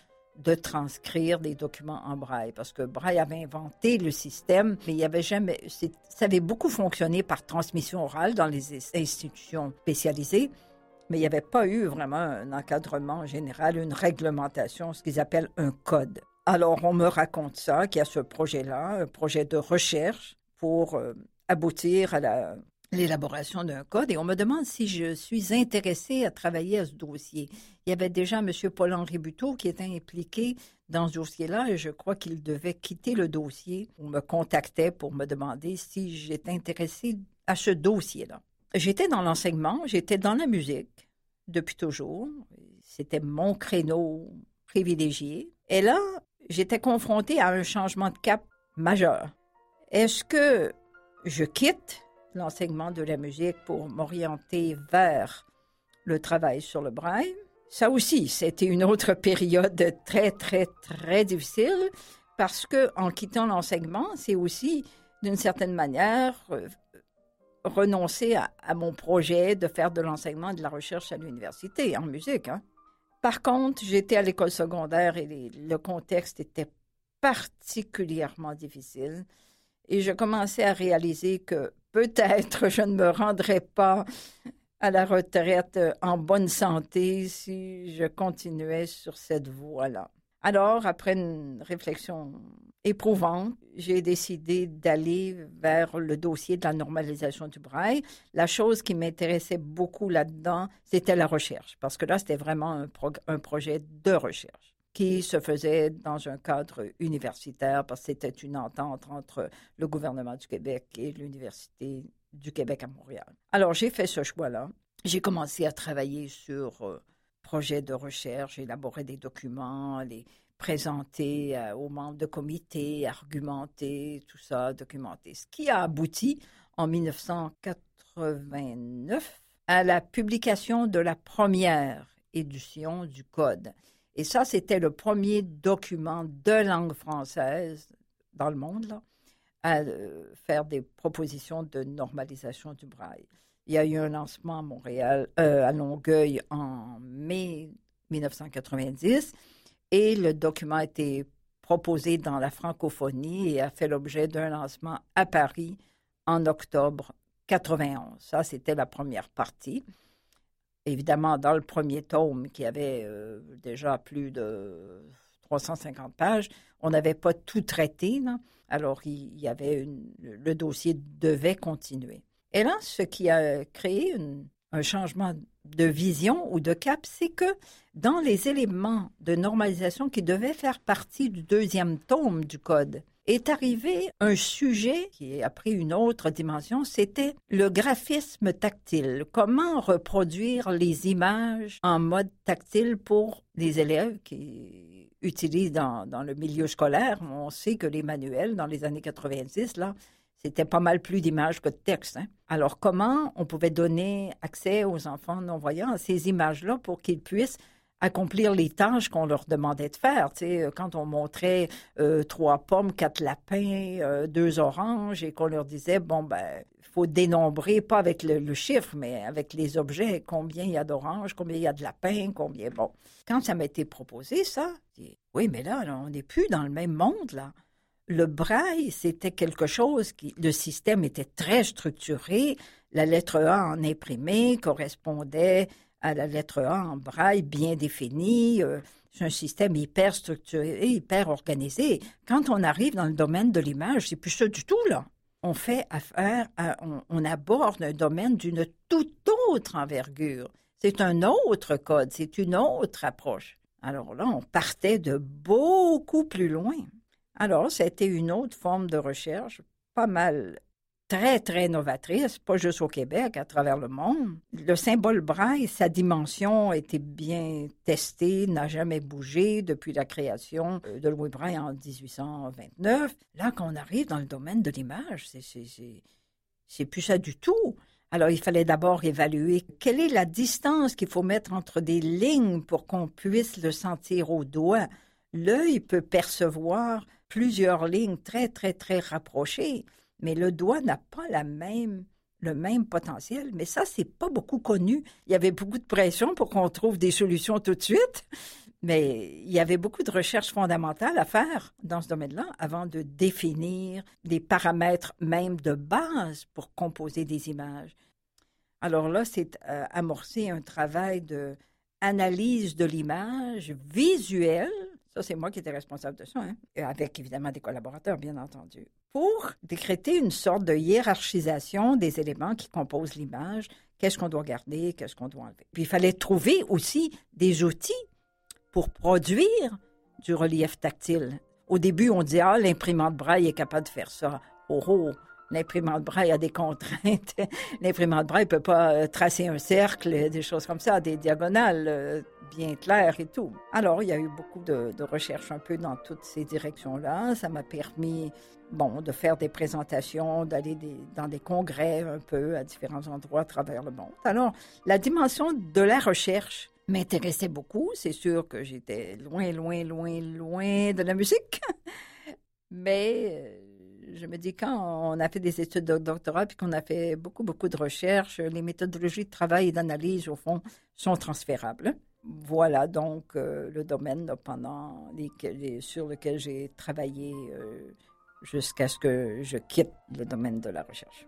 de transcrire des documents en braille, parce que Braille avait inventé le système, mais il y avait jamais, ça avait beaucoup fonctionné par transmission orale dans les institutions spécialisées, mais il n'y avait pas eu vraiment un encadrement général, une réglementation, ce qu'ils appellent un code. Alors, on me raconte ça, qu'il y a ce projet-là, un projet de recherche pour euh, aboutir à l'élaboration d'un code et on me demande si je suis intéressée à travailler à ce dossier. Il y avait déjà M. Paul-Henri Buteau qui était impliqué dans ce dossier-là et je crois qu'il devait quitter le dossier. On me contactait pour me demander si j'étais intéressée à ce dossier-là. J'étais dans l'enseignement, j'étais dans la musique depuis toujours. C'était mon créneau privilégié. Et là, j'étais confrontée à un changement de cap majeur. Est-ce que je quitte l'enseignement de la musique pour m'orienter vers le travail sur le braille? Ça aussi, c'était une autre période très, très, très difficile parce que en quittant l'enseignement, c'est aussi, d'une certaine manière, renoncer à, mon projet de faire de l'enseignement et de la recherche à l'université en musique. Hein. Par contre, j'étais à l'école secondaire et le contexte était particulièrement difficile. Et je commençais à réaliser que peut-être je ne me rendrais pas à la retraite en bonne santé si je continuais sur cette voie-là. Alors, après une réflexion éprouvante, j'ai décidé d'aller vers le dossier de la normalisation du braille. La chose qui m'intéressait beaucoup là-dedans, c'était la recherche, parce que là, c'était vraiment un, projet de recherche qui se faisait dans un cadre universitaire, parce que c'était une entente entre le gouvernement du Québec et l'Université du Québec à Montréal. Alors, j'ai fait ce choix-là. J'ai commencé à travailler sur euh, projets de recherche, élaborer des documents, les présenter euh, aux membres de comité, argumenter, tout ça, documenter. Ce qui a abouti en 1989 à la publication de la première édition du Code. Et ça, c'était le premier document de langue française dans le monde à euh, faire des propositions de normalisation du braille. Il y a eu un lancement à Montréal, euh, à Longueuil en mai 1990 et le document a été proposé dans la francophonie et a fait l'objet d'un lancement à Paris en octobre 91. Ça, c'était la première partie. Évidemment, dans le premier tome, qui avait euh, déjà plus de 350 pages, on n'avait pas tout traité. Alors, il y avait le dossier devait continuer. Et là, ce qui a créé un changement de vision ou de cap, c'est que dans les éléments de normalisation qui devaient faire partie du deuxième tome du code, est arrivé un sujet qui a pris une autre dimension, c'était le graphisme tactile. Comment reproduire les images en mode tactile pour les élèves qui utilisent dans, dans le milieu scolaire? On sait que les manuels, dans les années 90, là, c'était pas mal plus d'images que de textes. Hein. Alors, comment on pouvait donner accès aux enfants non-voyants à ces images-là pour qu'ils puissent accomplir les tâches qu'on leur demandait de faire. Tu sais, quand on montrait euh, trois pommes, quatre lapins, euh, deux oranges, et qu'on leur disait, bon, ben, faut dénombrer, pas avec le, chiffre, mais avec les objets, combien il y a d'oranges, combien il y a de lapins, combien, bon. Quand ça m'a été proposé, ça, oui, mais là, on n'est plus dans le même monde, là. Le braille, c'était quelque chose qui, le système était très structuré. La lettre A en imprimé correspondait à la lettre A en braille bien définie. Euh, c'est un système hyper structuré, hyper organisé. Quand on arrive dans le domaine de l'image, c'est plus ça du tout, là. On fait affaire, on, on, aborde un domaine d'une toute autre envergure. C'est un autre code, c'est une autre approche. Alors là, on partait de beaucoup plus loin. Alors, c'était une autre forme de recherche, pas mal très, très novatrice, pas juste au Québec, à travers le monde. Le symbole braille, sa dimension a été bien testée, n'a jamais bougé depuis la création euh, de Louis Braille en 1829. Là, quand on arrive dans le domaine de l'image, c'est plus ça du tout. Alors, il fallait d'abord évaluer quelle est la distance qu'il faut mettre entre des lignes pour qu'on puisse le sentir au doigt. L'œil peut percevoir plusieurs lignes très, très, très rapprochées mais le doigt n'a pas la même, le même potentiel. Mais ça, c'est pas beaucoup connu. Il y avait beaucoup de pression pour qu'on trouve des solutions tout de suite. Mais il y avait beaucoup de recherches fondamentales à faire dans ce domaine-là avant de définir des paramètres même de base pour composer des images. Alors là, c'est euh, amorcer un travail de analyse de l'image visuelle. Ça, c'est moi qui étais responsable de ça, hein, avec évidemment des collaborateurs, bien entendu pour décréter une sorte de hiérarchisation des éléments qui composent l'image. Qu'est-ce qu'on doit garder, qu'est-ce qu'on doit enlever. Puis il fallait trouver aussi des outils pour produire du relief tactile. Au début, on dit, ah, l'imprimante braille est capable de faire ça. Oh, oh, l'imprimante braille a des contraintes. l'imprimante braille ne peut pas euh, tracer un cercle, des choses comme ça, des diagonales euh, bien claires et tout. Alors, il y a eu beaucoup de, de recherches un peu dans toutes ces directions-là. Ça m'a permis bon, de faire des présentations, d'aller dans des congrès un peu à différents endroits à travers le monde. Alors, la dimension de la recherche m'intéressait beaucoup. C'est sûr que j'étais loin, loin, loin, loin de la musique. Mais euh, je me dis, quand on a fait des études de doctorat puis qu'on a fait beaucoup, beaucoup de recherches, les méthodologies de travail et d'analyse, au fond, sont transférables. Voilà donc euh, le domaine pendant sur lequel j'ai travaillé euh, jusqu'à ce que je quitte le domaine de la recherche.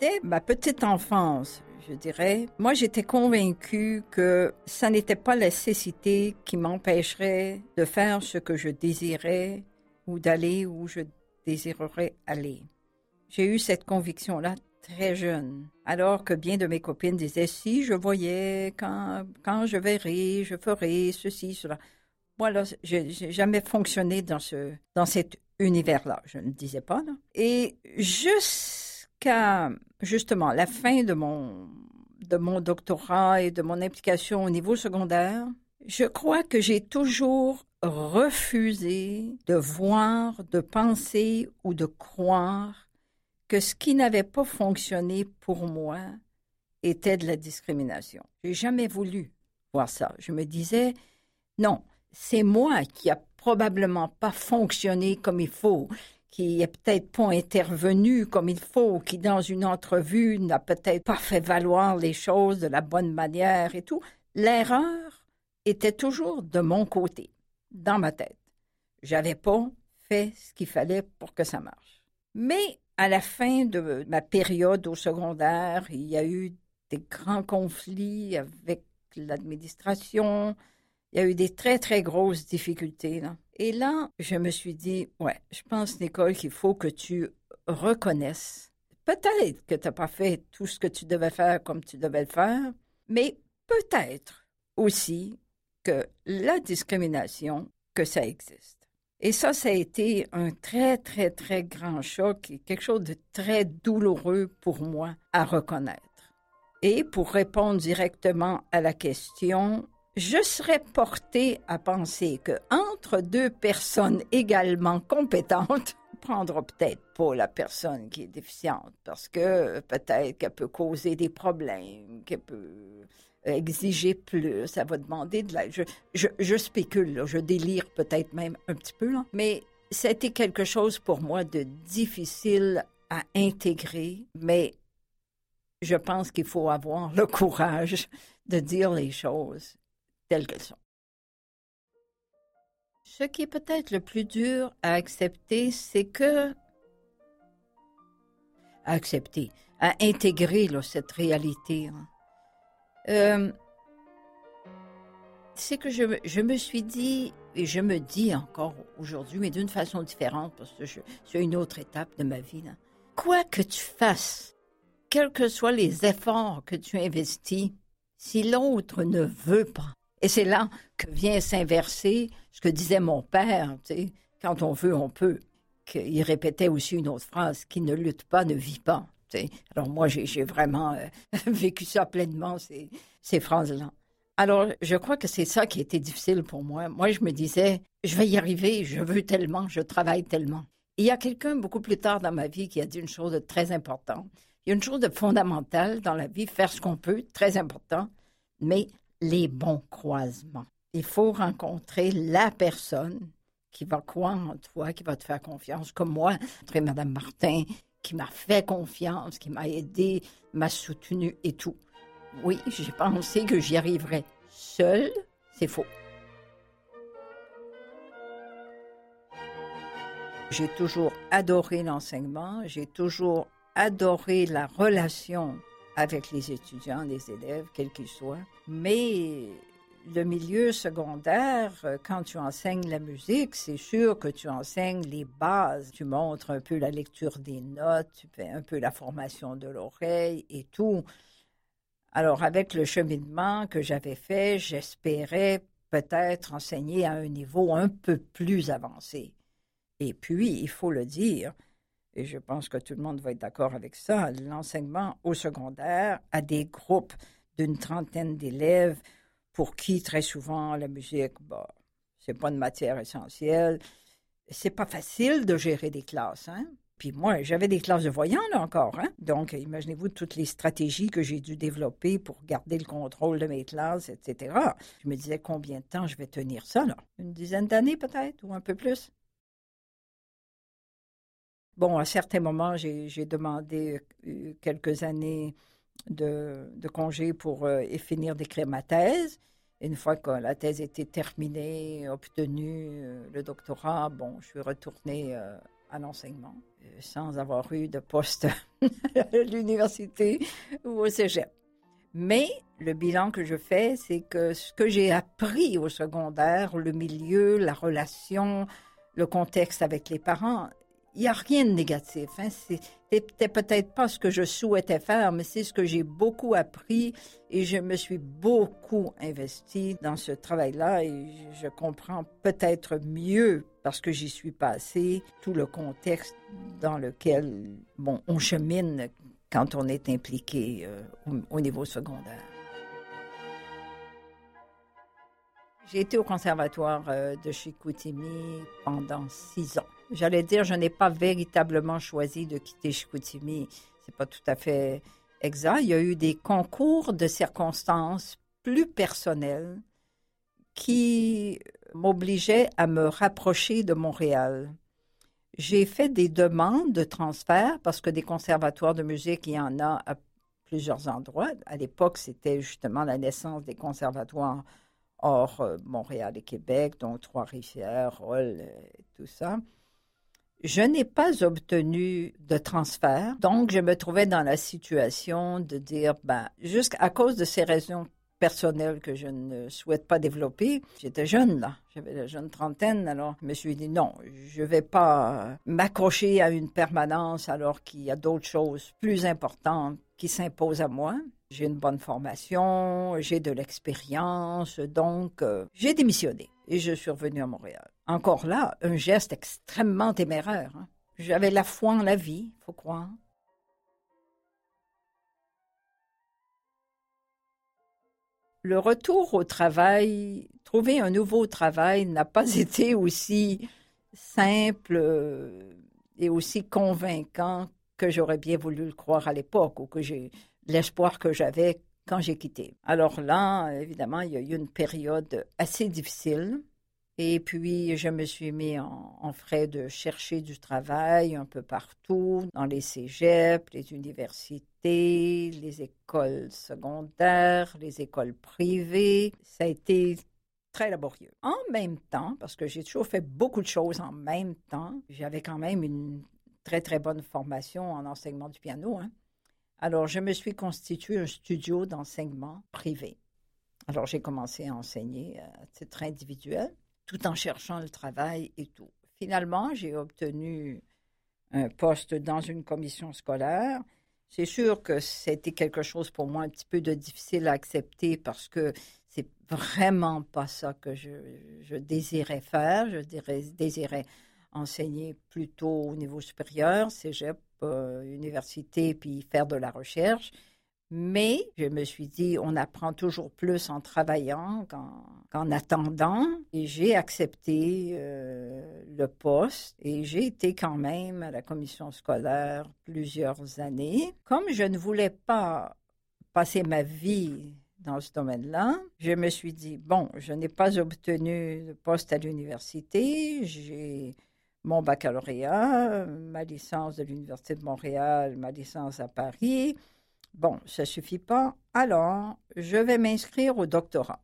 Dès ma petite enfance, je dirais, moi j'étais convaincue que ça n'était pas la cécité qui m'empêcherait de faire ce que je désirais ou d'aller où je désirerais aller. J'ai eu cette conviction-là très jeune, alors que bien de mes copines disaient si je voyais, quand, quand je verrai, je ferai ceci, cela. Moi, là, j'ai jamais fonctionné dans, ce, dans cette univers-là, je ne disais pas. Et jusqu'à justement la fin de mon, de mon doctorat et de mon implication au niveau secondaire, je crois que j'ai toujours refusé de voir, de penser ou de croire que ce qui n'avait pas fonctionné pour moi était de la discrimination. J'ai jamais voulu voir ça. Je me disais, non, c'est moi qui a probablement pas fonctionné comme il faut, qui est peut-être pas intervenu comme il faut, qui dans une entrevue n'a peut-être pas fait valoir les choses de la bonne manière et tout. L'erreur était toujours de mon côté, dans ma tête. J'avais pas fait ce qu'il fallait pour que ça marche. Mais à la fin de ma période au secondaire, il y a eu des grands conflits avec l'administration, il y a eu des très, très grosses difficultés. Là. Et là, je me suis dit, ouais, je pense, Nicole, qu'il faut que tu reconnaisses. Peut-être que tu n'as pas fait tout ce que tu devais faire comme tu devais le faire, mais peut-être aussi que la discrimination, que ça existe. Et ça, ça a été un très, très, très grand choc et quelque chose de très douloureux pour moi à reconnaître. Et pour répondre directement à la question, je serais portée à penser que entre deux personnes également compétentes, prendra peut-être pas la personne qui est déficiente parce que peut-être qu'elle peut causer des problèmes, qu'elle peut exiger plus, ça va demander de la... Je, je, spécule, je délire peut-être même un petit peu, là, mais c'était quelque chose pour moi de difficile à intégrer, mais je pense qu'il faut avoir le courage de dire les choses telles qu'elles sont. Ce qui est peut-être le plus dur à accepter, c'est que à accepter, à intégrer cette réalité. Hein. Euh, c'est que je, me suis dit, et je me dis encore aujourd'hui, mais d'une façon différente, parce que c'est une autre étape de ma vie. Quoi que tu fasses, quels que soient les efforts que tu investis, si l'autre ne veut pas, et c'est là que vient s'inverser ce que disait mon père, quand on veut, on peut. Il répétait aussi une autre phrase, qui ne lutte pas ne vit pas. Alors moi, j'ai vraiment euh, vécu ça pleinement, ces, ces phrases-là. Alors, je crois que c'est ça qui était difficile pour moi. Moi, je me disais, je vais y arriver, je veux tellement, je travaille tellement. il y a quelqu'un beaucoup plus tard dans ma vie qui a dit une chose de très importante. Il y a une chose de fondamentale dans la vie, faire ce qu'on peut, très important, mais les bons croisements. Il faut rencontrer la personne qui va croire en toi, qui va te faire confiance, comme moi, Mme Martin, qui m'a fait confiance, qui m'a aidé, m'a soutenu et tout. Oui, j'ai pensé que j'y arriverais seule. C'est faux. J'ai toujours adoré l'enseignement, j'ai toujours adoré la relation avec les étudiants, les élèves, quels qu'ils soient. Mais le milieu secondaire, euh, quand tu enseignes la musique, c'est sûr que tu enseignes les bases. Tu montres un peu la lecture des notes, tu fais un peu la formation de l'oreille et tout. Alors, avec le cheminement que j'avais fait, j'espérais peut-être enseigner à un niveau un peu plus avancé. Et puis, il faut le dire, et je pense que tout le monde va être d'accord avec ça, l'enseignement au secondaire à des groupes d'une trentaine d'élèves pour qui très souvent la musique, bah, c'est pas une matière essentielle. C'est pas facile de gérer des classes, hein? Puis moi, j'avais des classes de voyants, là encore. Hein? Donc, imaginez-vous toutes les stratégies que j'ai dû développer pour garder le contrôle de mes classes, etc. Je me disais combien de temps je vais tenir ça, là? Une dizaine d'années peut-être, ou un peu plus? Bon, à certains moments, j'ai demandé euh, quelques années de, congé pour euh, finir d'écrire ma thèse. une fois que la thèse était terminée, obtenu euh, le doctorat, bon, je suis retournée à l'enseignement sans avoir eu de poste à l'université ou au cégep. Mais le bilan que je fais, c'est que ce que j'ai appris au secondaire, le milieu, la relation, le contexte avec les parents, il n'y a rien de négatif. Hein. C'était peut-être pas ce que je souhaitais faire, mais c'est ce que j'ai beaucoup appris et je me suis beaucoup investie dans ce travail-là et je comprends peut-être mieux parce que j'y suis passée tout le contexte dans lequel bon, on chemine quand on est impliqué euh, au, au niveau secondaire. J'ai été au conservatoire euh, de Chicoutimi pendant six ans. J'allais dire, je n'ai pas véritablement choisi de quitter Chicoutimi. C'est pas tout à fait exact. Il y a eu des concours de circonstances plus personnelles qui m'obligeaient à me rapprocher de Montréal. J'ai fait des demandes de transfert parce que des conservatoires de musique, il y en a à plusieurs endroits. À l'époque, c'était justement la naissance des conservatoires hors euh, Montréal et Québec, dont Trois-Rivières, Roll, euh, tout ça. Je n'ai pas obtenu de transfert, donc je me trouvais dans la situation de dire, ben, jusqu'à cause de ces raisons personnelles que je ne souhaite pas développer, j'étais jeune là, j'avais la jeune trentaine, alors je me suis dit non, je ne vais pas m'accrocher à une permanence alors qu'il y a d'autres choses plus importantes qui s'imposent à moi. J'ai une bonne formation, j'ai de l'expérience, donc euh, j'ai démissionné et je suis revenue à Montréal. Encore là, un geste extrêmement téméraire. Hein. J'avais la foi en la vie, faut croire. Le retour au travail, trouver un nouveau travail n'a pas été aussi simple euh, et aussi convaincant que j'aurais bien voulu le croire à l'époque ou que j'ai l'espoir que j'avais quand j'ai quitté. Alors là, évidemment, il y a eu une période assez difficile. Et puis, je me suis mis en, frais de chercher du travail un peu partout, dans les cégeps, les universités, les écoles secondaires, les écoles privées. Ça a été très laborieux. En même temps, parce que j'ai toujours fait beaucoup de choses en même temps, j'avais quand même une très, très bonne formation en enseignement du piano. Hein. Alors, je me suis constitué un studio d'enseignement privé. Alors, j'ai commencé à enseigner à titre individuel tout en cherchant le travail et tout. Finalement, j'ai obtenu un poste dans une commission scolaire. C'est sûr que c'était quelque chose pour moi un petit peu de difficile à accepter parce que c'est vraiment pas ça que je, désirais faire. Je désirais enseigner plutôt au niveau supérieur, cégep, euh, université, puis faire de la recherche. Mais je me suis dit, on apprend toujours plus en travaillant qu'en attendant. Et j'ai accepté euh, le poste et j'ai été quand même à la commission scolaire plusieurs années. Comme je ne voulais pas passer ma vie dans ce domaine-là, je me suis dit, bon, je n'ai pas obtenu de poste à l'université, j'ai mon baccalauréat, ma licence de l'Université de Montréal, ma licence à Paris. Bon, ça suffit pas. Alors, je vais m'inscrire au doctorat.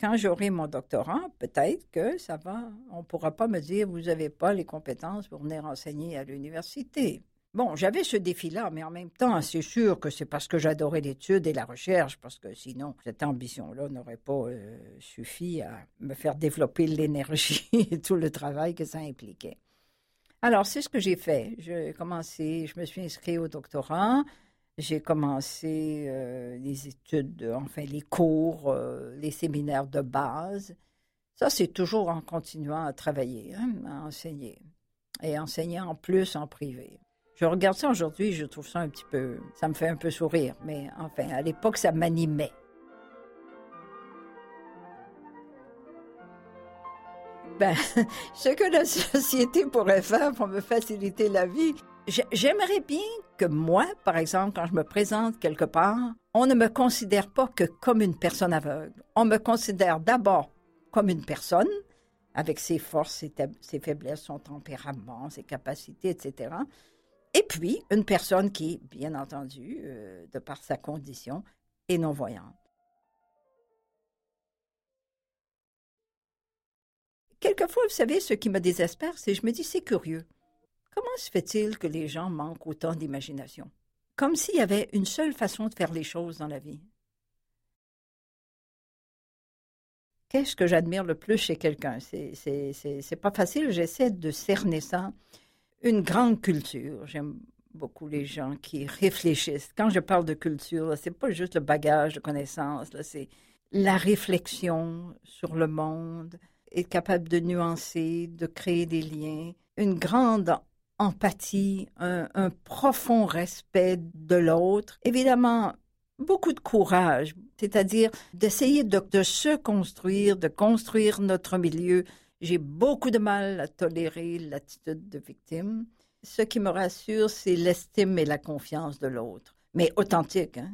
Quand j'aurai mon doctorat, peut-être que ça va. On ne pourra pas me dire, vous n'avez pas les compétences pour venir enseigner à l'université. Bon, j'avais ce défi-là, mais en même temps, c'est sûr que c'est parce que j'adorais l'étude et la recherche, parce que sinon, cette ambition-là n'aurait pas euh, suffi à me faire développer l'énergie et tout le travail que ça impliquait. Alors, c'est ce que j'ai fait. J'ai commencé, je me suis inscrit au doctorat. J'ai commencé euh, les études, enfin les cours, euh, les séminaires de base. Ça, c'est toujours en continuant à travailler, hein, à enseigner. Et enseigner en plus en privé. Je regarde ça aujourd'hui, je trouve ça un petit peu. Ça me fait un peu sourire, mais enfin, à l'époque, ça m'animait. Ben, ce que la société pourrait faire pour me faciliter la vie, J'aimerais bien que moi, par exemple, quand je me présente quelque part, on ne me considère pas que comme une personne aveugle. On me considère d'abord comme une personne avec ses forces, ses, faiblesses, son tempérament, ses capacités, etc. Et puis, une personne qui, bien entendu, euh, de par sa condition, est non-voyante. Quelquefois, vous savez, ce qui me désespère, c'est je me dis, c'est curieux. Comment se fait-il que les gens manquent autant d'imagination? Comme s'il y avait une seule façon de faire les choses dans la vie. Qu'est-ce que j'admire le plus chez quelqu'un? C'est pas facile, j'essaie de cerner ça. Une grande culture. J'aime beaucoup les gens qui réfléchissent. Quand je parle de culture, c'est pas juste le bagage de connaissances, c'est la réflexion sur le monde, être capable de nuancer, de créer des liens, une grande empathie, un, profond respect de l'autre. Évidemment, beaucoup de courage, c'est-à-dire d'essayer de, se construire, de construire notre milieu. J'ai beaucoup de mal à tolérer l'attitude de victime. Ce qui me rassure, c'est l'estime et la confiance de l'autre, mais authentique. Hein?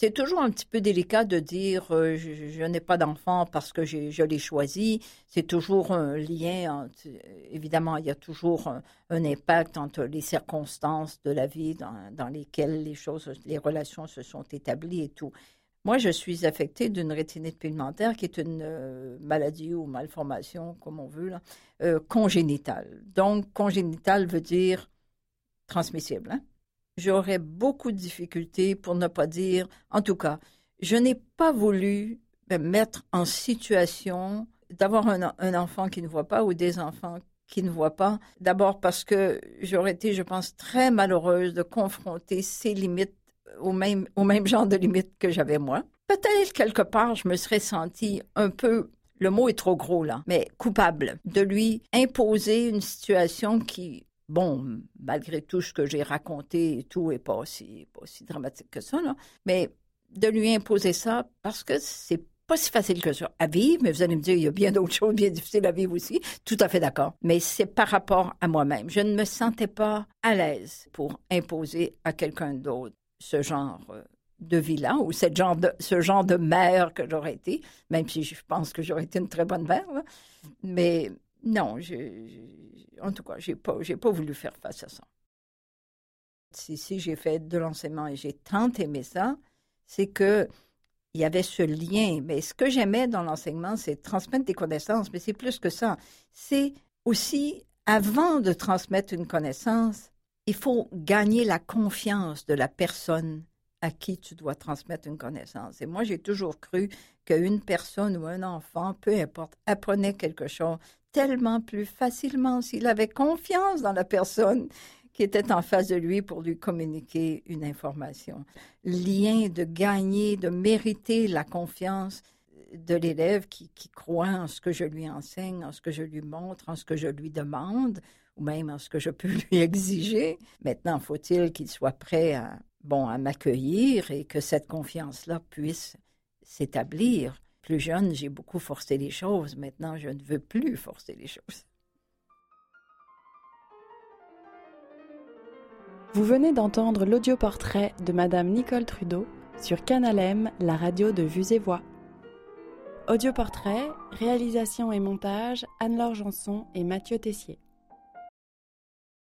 C'est toujours un petit peu délicat de dire euh, je, n'ai pas d'enfant parce que je l'ai choisi. C'est toujours un lien. évidemment, il y a toujours un, impact entre les circonstances de la vie dans, lesquelles les choses, les relations se sont établies et tout. Moi, je suis affectée d'une rétinite pigmentaire qui est une euh, maladie ou malformation, comme on veut, là, euh, congénitale. Donc, congénitale veut dire transmissible. Hein? J'aurais beaucoup de difficultés, pour ne pas dire, en tout cas, je n'ai pas voulu me mettre en situation d'avoir un, enfant qui ne voit pas ou des enfants qui ne voient pas. D'abord parce que j'aurais été, je pense, très malheureuse de confronter ces limites au même, au même genre de limites que j'avais moi. Peut-être quelque part, je me serais sentie un peu, le mot est trop gros là, mais coupable de lui imposer une situation qui bon, malgré tout ce que j'ai raconté et tout, n'est pas aussi, dramatique que ça, là, mais de lui imposer ça parce que c'est pas si facile que ça à vivre, mais vous allez me dire, il y a bien d'autres choses bien difficiles à vivre aussi. Tout à fait d'accord. Mais c'est par rapport à moi-même. Je ne me sentais pas à l'aise pour imposer à quelqu'un d'autre ce genre euh, de vie-là ou genre de, ce genre de mère que j'aurais été, même si je pense que j'aurais été une très bonne mère. Mais non, en tout cas, j'ai pas, j'ai pas voulu faire face à ça. Si, si j'ai fait de l'enseignement et j'ai tant aimé ça, c'est que il y avait ce lien. Mais ce que j'aimais dans l'enseignement, c'est transmettre des connaissances, mais c'est plus que ça. C'est aussi, avant de transmettre une connaissance, il faut gagner la confiance de la personne à qui tu dois transmettre une connaissance. Et moi, j'ai toujours cru qu'une personne ou un enfant, peu importe, apprenait quelque chose tellement plus facilement s'il avait confiance dans la personne qui était en face de lui pour lui communiquer une information. Lien de gagner, de mériter la confiance de l'élève qui, qui, croit en ce que je lui enseigne, en ce que je lui montre, en ce que je lui demande, ou même en ce que je peux lui exiger. Maintenant, faut-il qu'il soit prêt à, bon, à m'accueillir et que cette confiance-là puisse s'établir. Plus jeune, j'ai beaucoup forcé les choses. Maintenant, je ne veux plus forcer les choses. Vous venez d'entendre l'audioportrait de Madame Nicole Trudeau sur Canal M, la radio de Vues et Voix. Audioportrait, réalisation et montage Anne-Laure Janson et Mathieu Tessier.